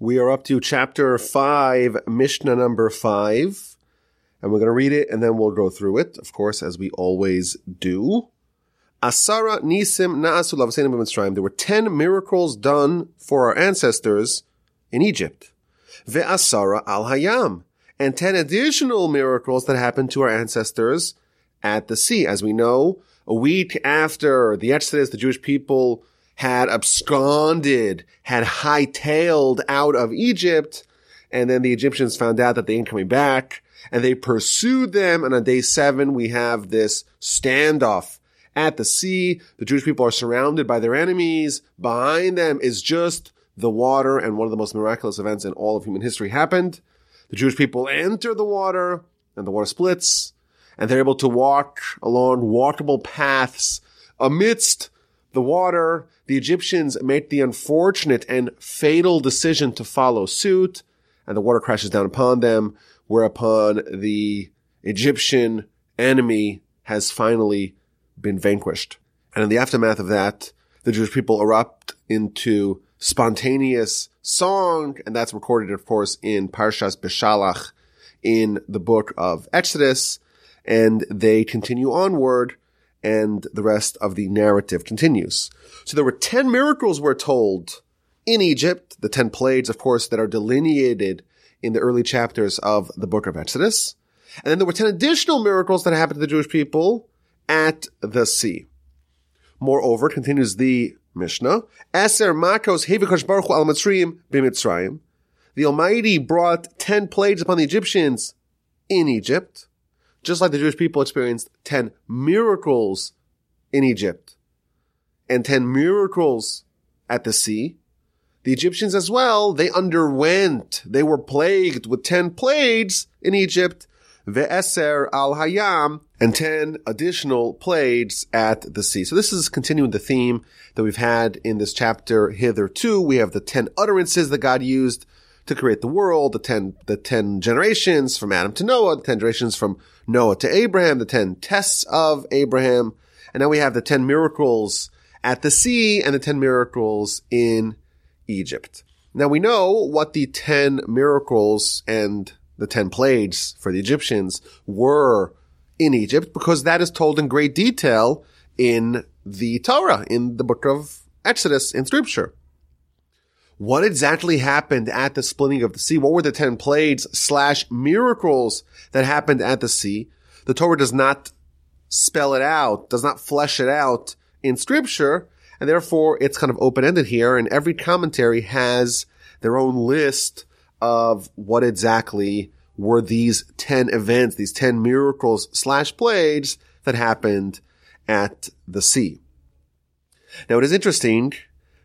We are up to chapter 5, Mishnah number 5. And we're going to read it and then we'll go through it, of course, as we always do. Asara Nisim Na'asu Lavsenim B'Mitzrayim. There were 10 miracles done for our ancestors in Egypt. Ve'asara Al Hayam. And 10 additional miracles that happened to our ancestors at the sea. As we know, a week after the Exodus, the Jewish people had absconded, had hightailed out of Egypt, and then the Egyptians found out that they ain't coming back, and they pursued them, and on day seven, we have this standoff at the sea. The Jewish people are surrounded by their enemies. Behind them is just the water, and one of the most miraculous events in all of human history happened. The Jewish people enter the water, and the water splits, and they're able to walk along walkable paths amidst the water, the Egyptians make the unfortunate and fatal decision to follow suit, and the water crashes down upon them, whereupon the Egyptian enemy has finally been vanquished. And in the aftermath of that, the Jewish people erupt into spontaneous song, and that's recorded, of course, in Parshas Beshalach in the book of Exodus, and they continue onward and the rest of the narrative continues. So there were 10 miracles we're told in Egypt, the 10 plagues, of course, that are delineated in the early chapters of the book of Exodus. And then there were 10 additional miracles that happened to the Jewish people at the sea. Moreover, continues the Mishnah, Aser Makos Hevikosh Baruch al Mitzrayim b'Mitzrayim. The Almighty brought 10 plagues upon the Egyptians in Egypt just like the Jewish people experienced 10 miracles in Egypt and 10 miracles at the sea, the Egyptians as well, they underwent, they were plagued with 10 plagues in Egypt, ve'eser al hayam, and 10 additional plagues at the sea. So this is continuing the theme that we've had in this chapter hitherto. We have the 10 utterances that God used to create the world, the 10, the 10 generations from Adam to Noah, the 10 generations from Noah to Abraham, the 10 tests of Abraham. And now we have the 10 miracles at the sea and the 10 miracles in Egypt. Now we know what the 10 miracles and the 10 plagues for the Egyptians were in Egypt because that is told in great detail in the Torah, in the book of Exodus in scripture what exactly happened at the splitting of the sea? What were the 10 plagues slash miracles that happened at the sea? The Torah does not spell it out, does not flesh it out in scripture, and therefore it's kind of open-ended here, and every commentary has their own list of what exactly were these 10 events, these 10 miracles slash plagues that happened at the sea. Now it is interesting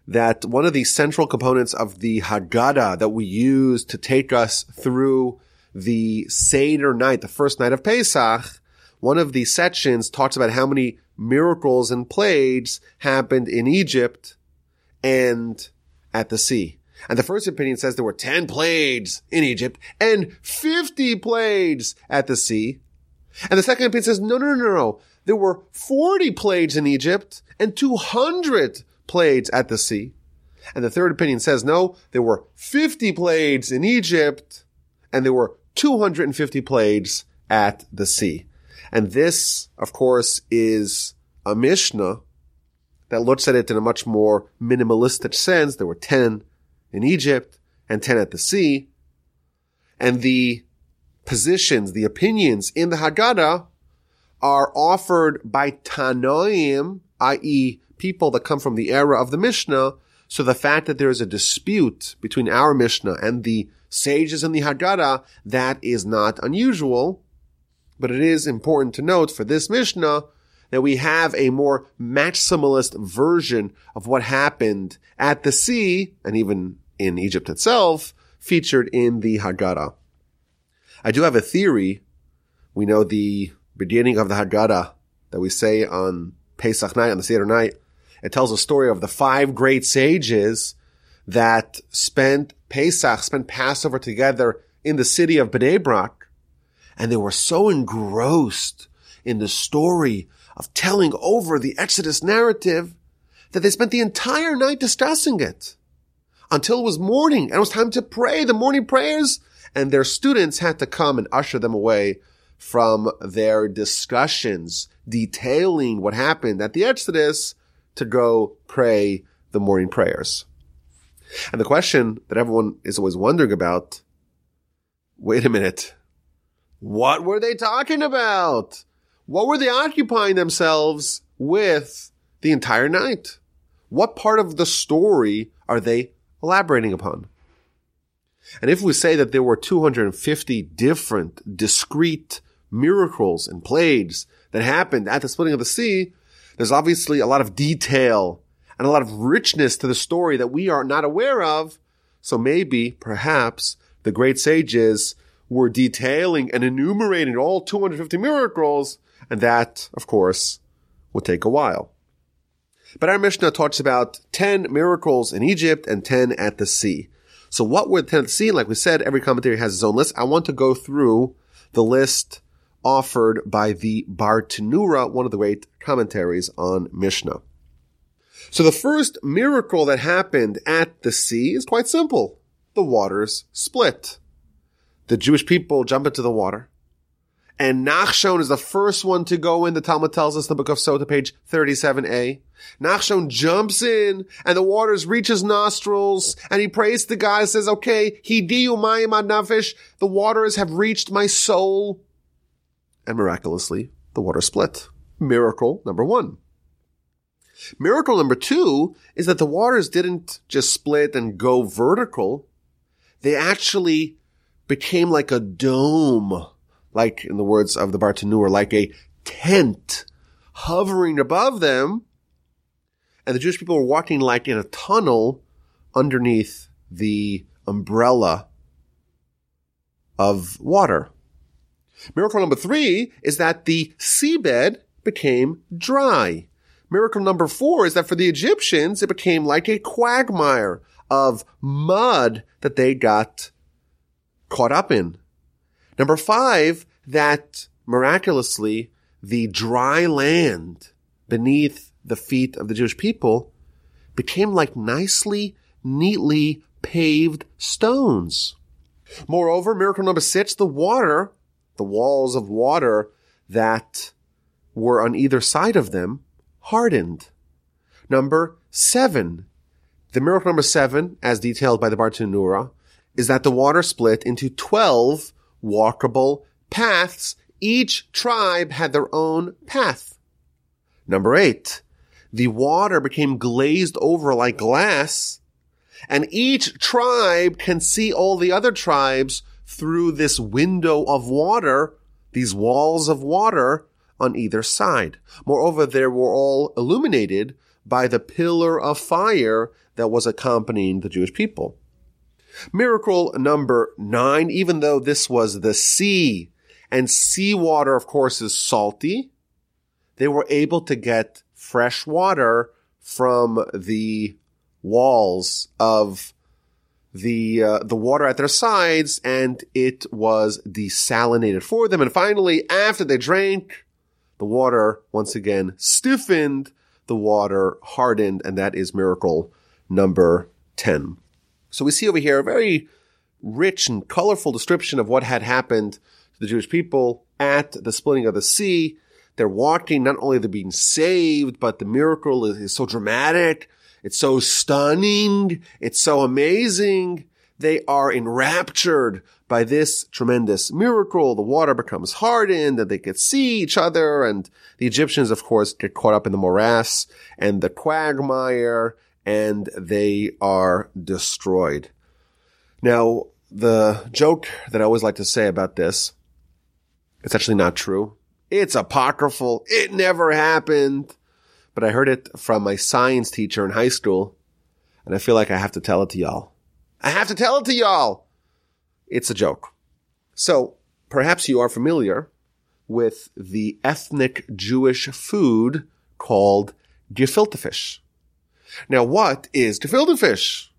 that one of the central components of the Haggadah that we use to take us through the Seder night, the first night of Pesach, one of the sections talks about how many miracles and plagues happened in Egypt and at the sea. And the first opinion says there were 10 plagues in Egypt and 50 plagues at the sea. And the second opinion says, no, no, no, no, no. There were 40 plagues in Egypt and 200 plagues at the sea. And the third opinion says, no, there were 50 plagues in Egypt and there were 250 plagues at the sea. And this, of course, is a Mishnah that looks at it in a much more minimalistic sense. There were 10 in Egypt and 10 at the sea. And the positions, the opinions in the Haggadah are offered by Tanoim, i.e people that come from the era of the Mishnah. So the fact that there is a dispute between our Mishnah and the sages in the Haggadah, that is not unusual. But it is important to note for this Mishnah that we have a more maximalist version of what happened at the sea and even in Egypt itself featured in the Haggadah. I do have a theory. We know the beginning of the Haggadah that we say on Pesach night, on the Seder night, it tells a story of the five great sages that spent Pesach, spent Passover together in the city of Bnei Brak. And they were so engrossed in the story of telling over the Exodus narrative that they spent the entire night discussing it. until it was morning and it was time to pray the morning prayers. And their students had to come and usher them away from their discussions detailing what happened at the Exodus to go pray the morning prayers. And the question that everyone is always wondering about, wait a minute. What were they talking about? What were they occupying themselves with the entire night? What part of the story are they elaborating upon? And if we say that there were 250 different discrete miracles and plagues that happened at the splitting of the sea, there's obviously a lot of detail and a lot of richness to the story that we are not aware of. So maybe, perhaps, the great sages were detailing and enumerating all 250 miracles, and that, of course, would take a while. But our Mishnah talks about 10 miracles in Egypt and 10 at the sea. So what were the 10 at the sea? Like we said, every commentary has its own list. I want to go through the list offered by the Bartenura, one of the great commentaries on Mishnah. So the first miracle that happened at the sea is quite simple. The waters split. The Jewish people jump into the water. And Nachshon is the first one to go in. The Talmud tells us in the book of Sota, page 37a. Nachshon jumps in and the waters reach his nostrils and he prays to God and says, okay, hidiyu mayim nafesh. The waters have reached my soul. And miraculously, the water split. Miracle number one. Miracle number two is that the waters didn't just split and go vertical. They actually became like a dome, like in the words of the Bartanur, like a tent hovering above them. And the Jewish people were walking like in a tunnel underneath the umbrella of water. Miracle number three is that the seabed became dry. Miracle number four is that for the Egyptians, it became like a quagmire of mud that they got caught up in. Number five, that miraculously the dry land beneath the feet of the Jewish people became like nicely, neatly paved stones. Moreover, miracle number six, the water, the walls of water that were on either side of them hardened. Number seven. The miracle number seven, as detailed by the Bartenura, is that the water split into 12 walkable paths. Each tribe had their own path. Number eight. The water became glazed over like glass, and each tribe can see all the other tribes through this window of water, these walls of water on either side. Moreover, they were all illuminated by the pillar of fire that was accompanying the Jewish people. Miracle number nine, even though this was the sea, and seawater, of course, is salty, they were able to get fresh water from the walls of the uh, the water at their sides, and it was desalinated for them. And finally, after they drank, the water once again stiffened, the water hardened, and that is miracle number 10. So we see over here a very rich and colorful description of what had happened to the Jewish people at the splitting of the sea. They're walking, not only they're being saved, but the miracle is, is so dramatic. It's so stunning. It's so amazing. They are enraptured by this tremendous miracle. The water becomes hardened and they could see each other. And the Egyptians, of course, get caught up in the morass and the quagmire and they are destroyed. Now, the joke that I always like to say about this, it's actually not true. It's apocryphal. It never happened. But I heard it from my science teacher in high school, and I feel like I have to tell it to y'all. I have to tell it to y'all. It's a joke. So perhaps you are familiar with the ethnic Jewish food called gefilte fish. Now, what is gefilte fish?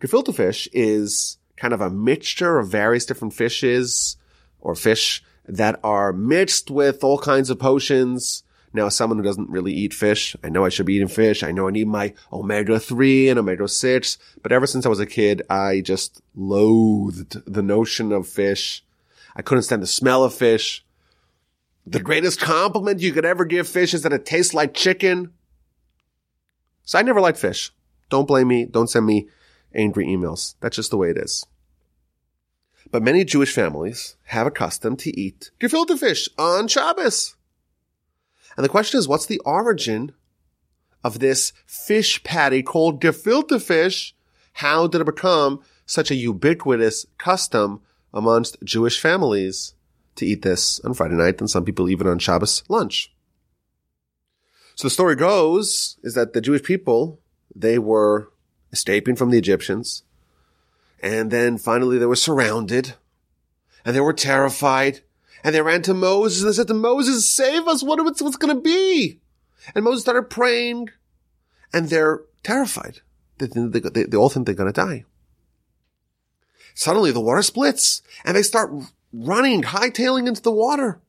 Gefilte fish is kind of a mixture of various different fishes or fish that are mixed with all kinds of potions. Now, as someone who doesn't really eat fish, I know I should be eating fish. I know I need my omega-3 and omega-6. But ever since I was a kid, I just loathed the notion of fish. I couldn't stand the smell of fish. The greatest compliment you could ever give fish is that it tastes like chicken. So I never liked fish. Don't blame me. Don't send me angry emails. That's just the way it is. But many Jewish families have a custom to eat gefilte fish on Shabbos. And the question is, what's the origin of this fish patty called gefilte fish? How did it become such a ubiquitous custom amongst Jewish families to eat this on Friday night and some people even on Shabbos lunch? So the story goes is that the Jewish people, they were escaping from the Egyptians. And then finally they were surrounded and they were terrified and they ran to Moses and they said to Moses, save us. What, what's, what's going to be? And Moses started praying and they're terrified. They, they, they all think they're going to die. Suddenly the water splits and they start running, hightailing into the water.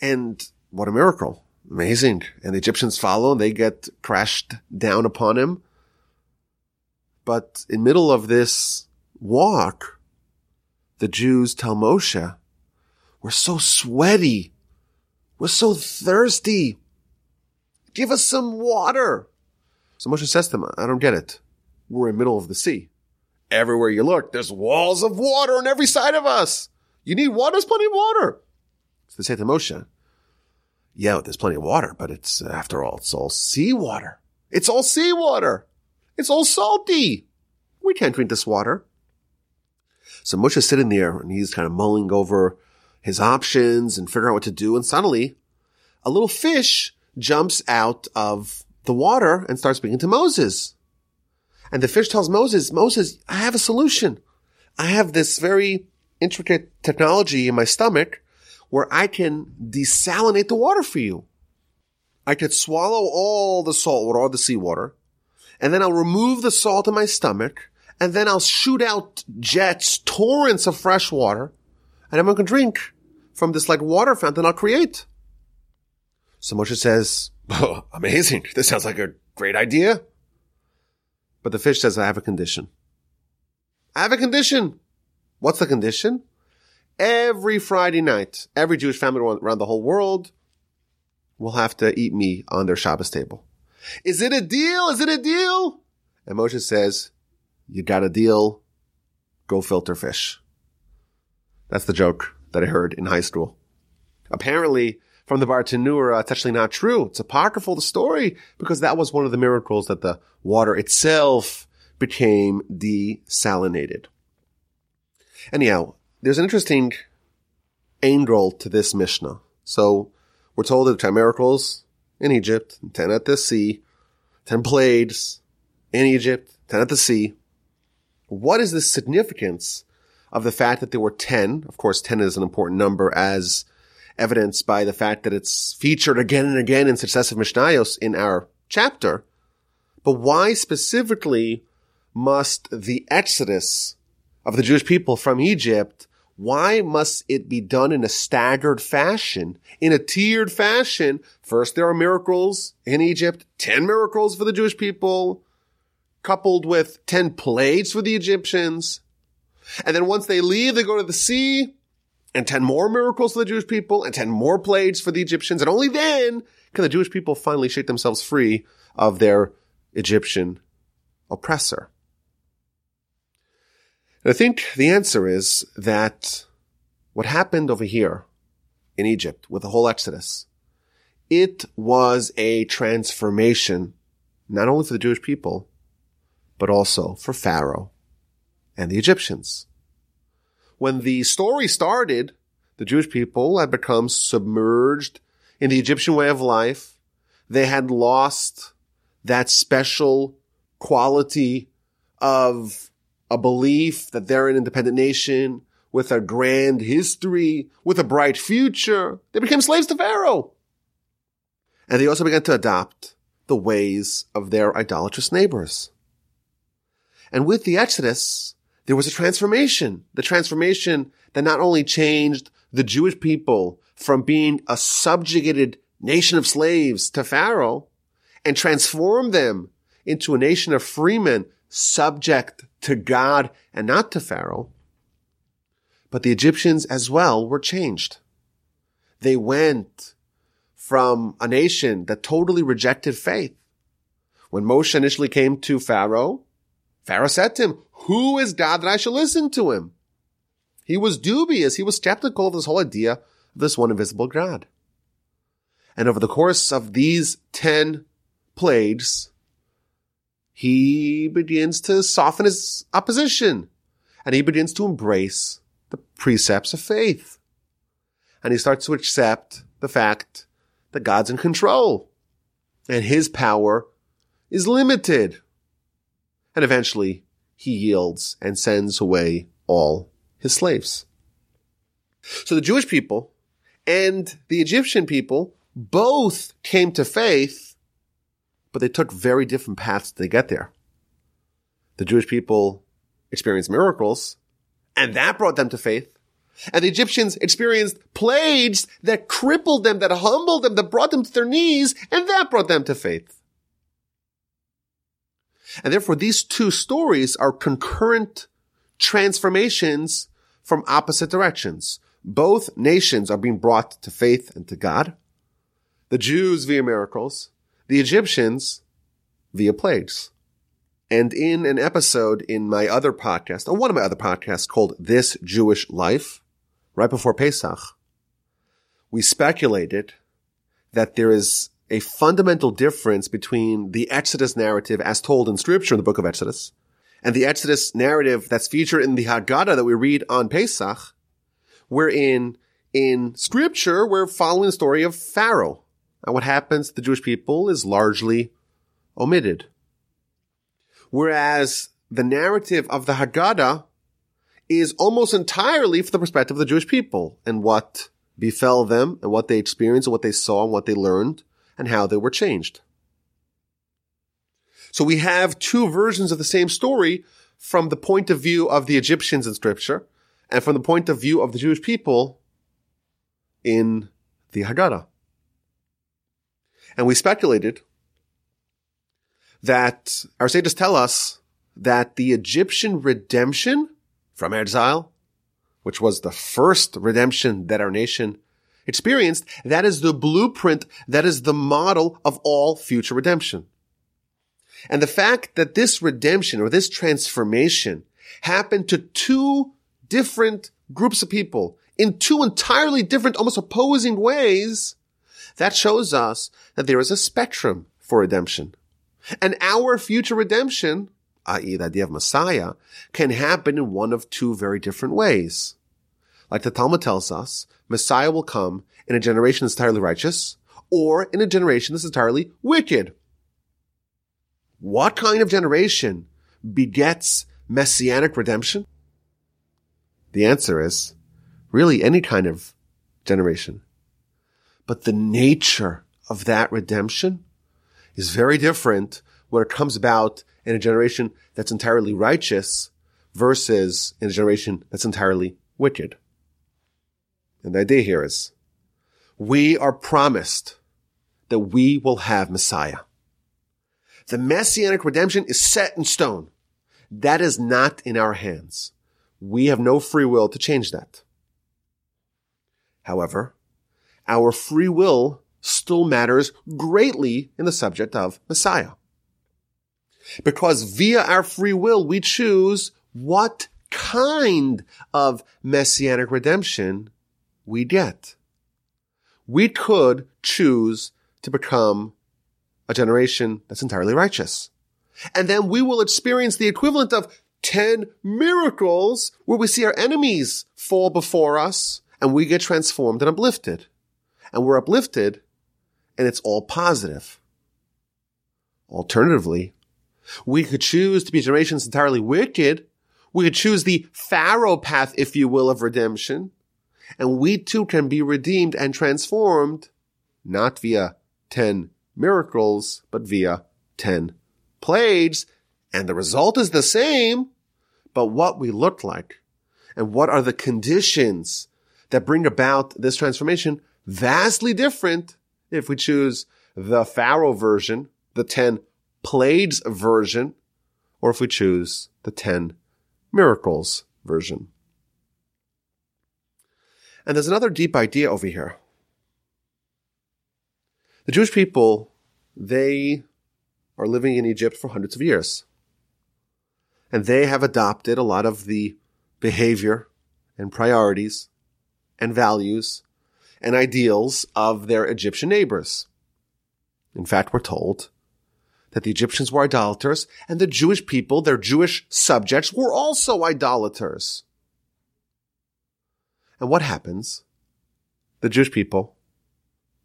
And what a miracle. Amazing. And the Egyptians follow and they get crashed down upon him. But in middle of this walk, the Jews tell Moshe, we're so sweaty. We're so thirsty. Give us some water. So Moshe says to them, I don't get it. We're in the middle of the sea. Everywhere you look, there's walls of water on every side of us. You need water? There's plenty of water. So they say to Moshe, yeah, there's plenty of water, but it's, uh, after all, it's all seawater. It's all seawater. It's all salty. We can't drink this water. So Moshe's sitting there and he's kind of mulling over his options and figuring out what to do. And suddenly a little fish jumps out of the water and starts speaking to Moses. And the fish tells Moses, Moses, I have a solution. I have this very intricate technology in my stomach where I can desalinate the water for you. I could swallow all the salt water, all the seawater, and then I'll remove the salt in my stomach, and then I'll shoot out jets, torrents of fresh water, and everyone can drink from this like water fountain I'll create. So Moshe says, oh, amazing. This sounds like a great idea. But the fish says, I have a condition. I have a condition. What's the condition? every Friday night, every Jewish family around the whole world will have to eat me on their Shabbos table. Is it a deal? Is it a deal? And Moshe says, you got a deal. Go filter fish. That's the joke that I heard in high school. Apparently, from the Bartenura, uh, it's actually not true. It's apocryphal, the story, because that was one of the miracles that the water itself became desalinated. Anyhow, there's an interesting angle to this Mishnah. So we're told that 10 miracles in Egypt, 10 at the sea, 10 plagues in Egypt, 10 at the sea. What is the significance of the fact that there were 10? Of course, 10 is an important number as evidenced by the fact that it's featured again and again in successive Mishnayos in our chapter. But why specifically must the exodus of the Jewish people from Egypt why must it be done in a staggered fashion, in a tiered fashion? First, there are miracles in Egypt, 10 miracles for the Jewish people, coupled with 10 plagues for the Egyptians. And then once they leave, they go to the sea, and 10 more miracles for the Jewish people, and 10 more plagues for the Egyptians. And only then can the Jewish people finally shake themselves free of their Egyptian oppressor. And I think the answer is that what happened over here in Egypt with the whole Exodus, it was a transformation, not only for the Jewish people, but also for Pharaoh and the Egyptians. When the story started, the Jewish people had become submerged in the Egyptian way of life. They had lost that special quality of a belief that they're an independent nation with a grand history, with a bright future. They became slaves to Pharaoh. And they also began to adopt the ways of their idolatrous neighbors. And with the Exodus, there was a transformation. The transformation that not only changed the Jewish people from being a subjugated nation of slaves to Pharaoh and transform them into a nation of freemen subject to God and not to Pharaoh. But the Egyptians as well were changed. They went from a nation that totally rejected faith. When Moshe initially came to Pharaoh, Pharaoh said to him, who is God that I shall listen to him? He was dubious. He was skeptical of this whole idea of this one invisible God. And over the course of these 10 plagues, he begins to soften his opposition and he begins to embrace the precepts of faith. And he starts to accept the fact that God's in control and his power is limited. And eventually he yields and sends away all his slaves. So the Jewish people and the Egyptian people both came to faith, but they took very different paths to get there. The Jewish people experienced miracles, and that brought them to faith. And the Egyptians experienced plagues that crippled them, that humbled them, that brought them to their knees, and that brought them to faith. And therefore, these two stories are concurrent transformations from opposite directions. Both nations are being brought to faith and to God. The Jews via miracles, the Egyptians via plagues. And in an episode in my other podcast, or one of my other podcasts called This Jewish Life, right before Pesach, we speculated that there is a fundamental difference between the Exodus narrative as told in scripture in the book of Exodus and the Exodus narrative that's featured in the Haggadah that we read on Pesach, wherein in scripture, we're following the story of Pharaoh. And what happens to the Jewish people is largely omitted. Whereas the narrative of the Haggadah is almost entirely from the perspective of the Jewish people and what befell them and what they experienced and what they saw and what they learned and how they were changed. So we have two versions of the same story from the point of view of the Egyptians in scripture and from the point of view of the Jewish people in the Haggadah. And we speculated that our sages tell us that the Egyptian redemption from exile, which was the first redemption that our nation experienced, that is the blueprint, that is the model of all future redemption. And the fact that this redemption or this transformation happened to two different groups of people in two entirely different, almost opposing ways, that shows us that there is a spectrum for redemption. And our future redemption, i.e. the idea of Messiah, can happen in one of two very different ways. Like the Talmud tells us, Messiah will come in a generation that's entirely righteous or in a generation that's entirely wicked. What kind of generation begets messianic redemption? The answer is really any kind of generation. But the nature of that redemption is very different when it comes about in a generation that's entirely righteous versus in a generation that's entirely wicked. And the idea here is we are promised that we will have Messiah. The messianic redemption is set in stone. That is not in our hands. We have no free will to change that. However, our free will still matters greatly in the subject of Messiah. Because via our free will, we choose what kind of messianic redemption we get. We could choose to become a generation that's entirely righteous. And then we will experience the equivalent of 10 miracles where we see our enemies fall before us and we get transformed and uplifted. And we're uplifted and it's all positive. Alternatively, we could choose to be generations entirely wicked. We could choose the Pharaoh path, if you will, of redemption. And we too can be redeemed and transformed, not via 10 miracles, but via 10 plagues. And the result is the same, but what we look like and what are the conditions that bring about this transformation vastly different if we choose the Pharaoh version, the 10 plagues version, or if we choose the 10 miracles version. And there's another deep idea over here. The Jewish people, they are living in Egypt for hundreds of years. And they have adopted a lot of the behavior and priorities and values and ideals of their Egyptian neighbors. In fact, we're told that the Egyptians were idolaters and the Jewish people, their Jewish subjects, were also idolaters. And what happens? The Jewish people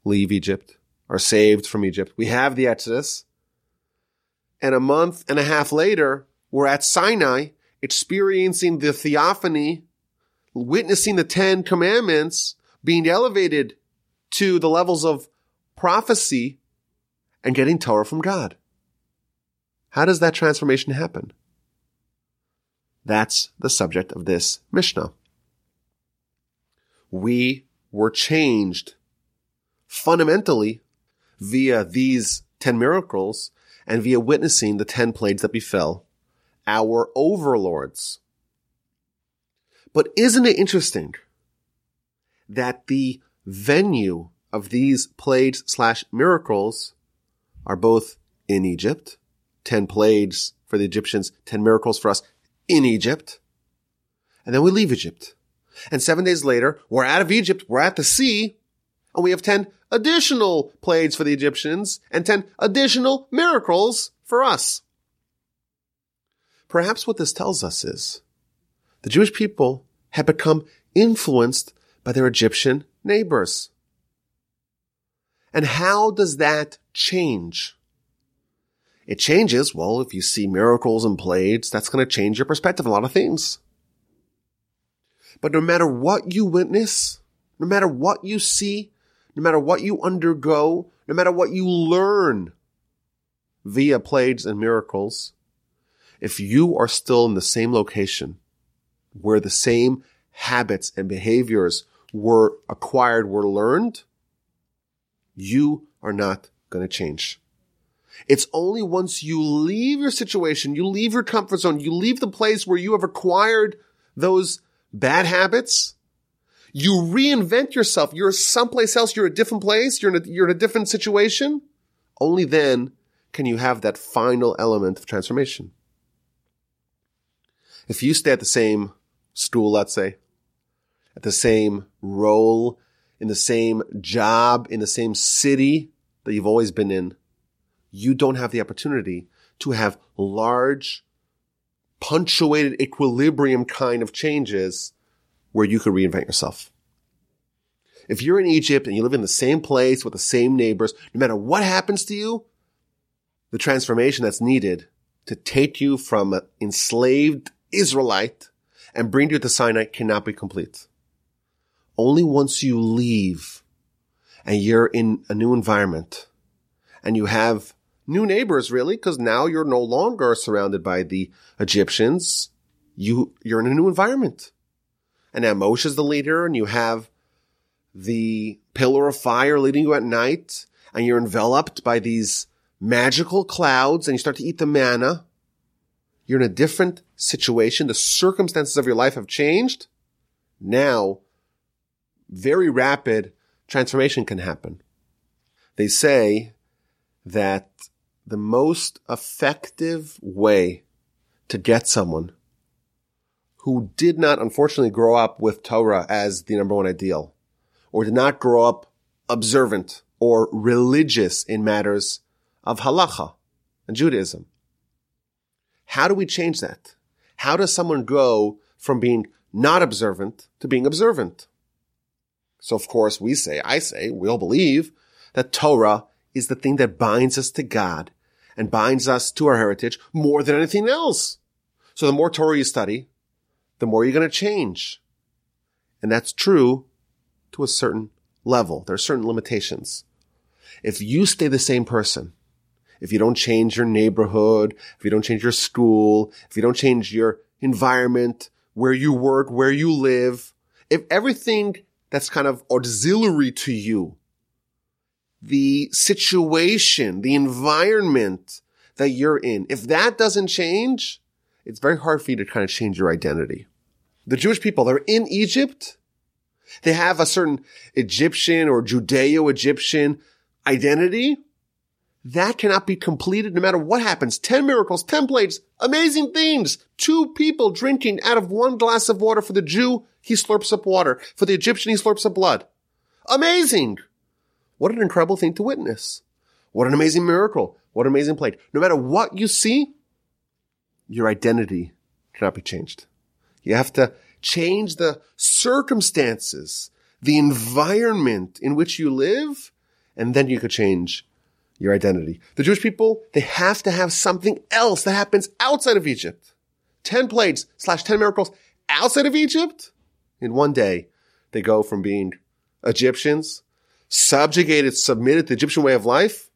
leave Egypt, are saved from Egypt. We have the Exodus. And a month and a half later, we're at Sinai experiencing the theophany, witnessing the Ten Commandments being elevated to the levels of prophecy and getting Torah from God. How does that transformation happen? That's the subject of this Mishnah. We were changed fundamentally via these 10 miracles and via witnessing the 10 plagues that befell our overlords. But isn't it interesting that the venue of these plagues slash miracles are both in Egypt, 10 plagues for the Egyptians, 10 miracles for us in Egypt. And then we leave Egypt. And seven days later, we're out of Egypt, we're at the sea, and we have 10 additional plagues for the Egyptians and 10 additional miracles for us. Perhaps what this tells us is the Jewish people had become influenced by their Egyptian neighbors. And how does that change? It changes, well, if you see miracles and plagues, that's going to change your perspective on a lot of things. But no matter what you witness, no matter what you see, no matter what you undergo, no matter what you learn via plagues and miracles, if you are still in the same location where the same habits and behaviors were acquired, were learned, you are not going to change. It's only once you leave your situation, you leave your comfort zone, you leave the place where you have acquired those bad habits, you reinvent yourself. You're someplace else. You're a different place. You're in a, you're in a different situation. Only then can you have that final element of transformation. If you stay at the same stool, let's say, at the same role, in the same job, in the same city that you've always been in, you don't have the opportunity to have large, punctuated equilibrium kind of changes where you could reinvent yourself. If you're in Egypt and you live in the same place with the same neighbors, no matter what happens to you, the transformation that's needed to take you from an enslaved Israelite and bring you to Sinai cannot be complete. Only once you leave and you're in a new environment and you have new neighbors really, because now you're no longer surrounded by the Egyptians. You, you're in a new environment. And now Moshe is the leader and you have the pillar of fire leading you at night and you're enveloped by these magical clouds and you start to eat the manna. You're in a different situation. The circumstances of your life have changed. Now, very rapid transformation can happen. They say that the most effective way to get someone who did not unfortunately grow up with Torah as the number one ideal or did not grow up observant or religious in matters of halacha and Judaism. How do we change that? How does someone go from being not observant to being observant? So of course we say, I say, we all believe that Torah is the thing that binds us to God and binds us to our heritage more than anything else. So the more Torah you study, the more you're going to change. And that's true to a certain level. There are certain limitations. If you stay the same person, if you don't change your neighborhood, if you don't change your school, if you don't change your environment, where you work, where you live, if everything that's kind of auxiliary to you the situation, the environment that you're in. If that doesn't change, it's very hard for you to kind of change your identity. The Jewish people, they're in Egypt. They have a certain Egyptian or Judeo-Egyptian identity. That cannot be completed no matter what happens. 10 miracles, 10 plagues, amazing things. Two people drinking out of one glass of water. For the Jew, he slurps up water. For the Egyptian, he slurps up blood. Amazing. What an incredible thing to witness. What an amazing miracle. What an amazing plague. No matter what you see, your identity cannot be changed. You have to change the circumstances, the environment in which you live, and then you could change your identity. The Jewish people, they have to have something else that happens outside of Egypt. 10 plagues slash 10 miracles outside of Egypt. In one day, they go from being Egyptians, subjugated, submitted to the Egyptian way of life.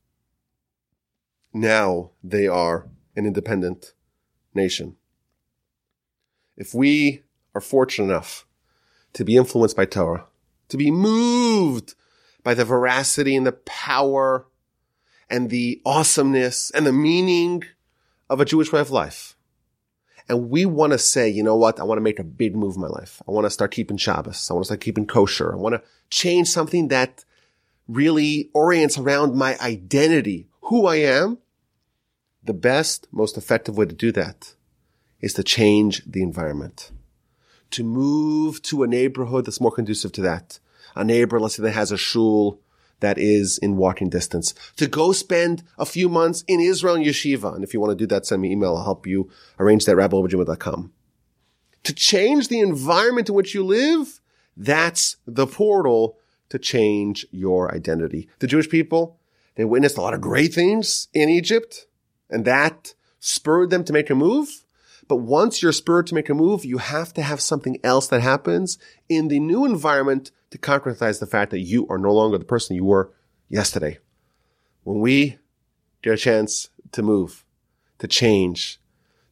Now they are an independent nation. If we are fortunate enough to be influenced by Torah, to be moved by the veracity and the power and the awesomeness and the meaning of a Jewish way of life. And we want to say, you know what? I want to make a big move in my life. I want to start keeping Shabbos. I want to start keeping kosher. I want to change something that really orients around my identity, who I am. The best, most effective way to do that is to change the environment to move to a neighborhood that's more conducive to that. A neighbor, let's say that has a shul that is in walking distance. To go spend a few months in Israel and yeshiva. And if you want to do that, send me email. I'll help you arrange that, rabbiwolbe at gmail.com. To change the environment in which you live, that's the portal to change your identity. The Jewish people, they witnessed a lot of great things in Egypt, and that spurred them to make a move. But once you're spurred to make a move, you have to have something else that happens in the new environment to concretize the fact that you are no longer the person you were yesterday. When we get a chance to move, to change,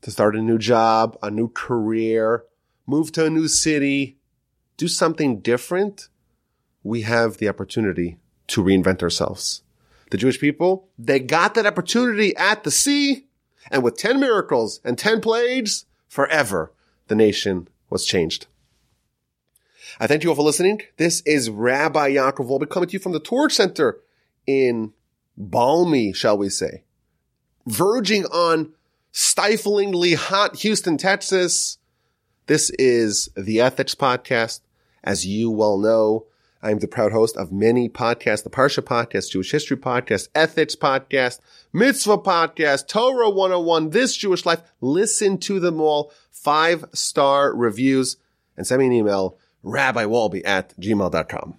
to start a new job, a new career, move to a new city, do something different, we have the opportunity to reinvent ourselves. The Jewish people, they got that opportunity at the sea and with 10 miracles and 10 plagues, forever the nation was changed. I thank you all for listening. This is Rabbi Yaakov Wolbe coming to you from the Torch Center in balmy, shall we say, verging on stiflingly hot Houston, Texas. This is the Ethics Podcast. As you well know, I'm the proud host of many podcasts, the Parsha Podcast, Jewish History Podcast, Ethics Podcast, Mitzvah Podcast, Torah 101, This Jewish Life. Listen to them all. Five star reviews and send me an email, rabbiwolbe at gmail.com.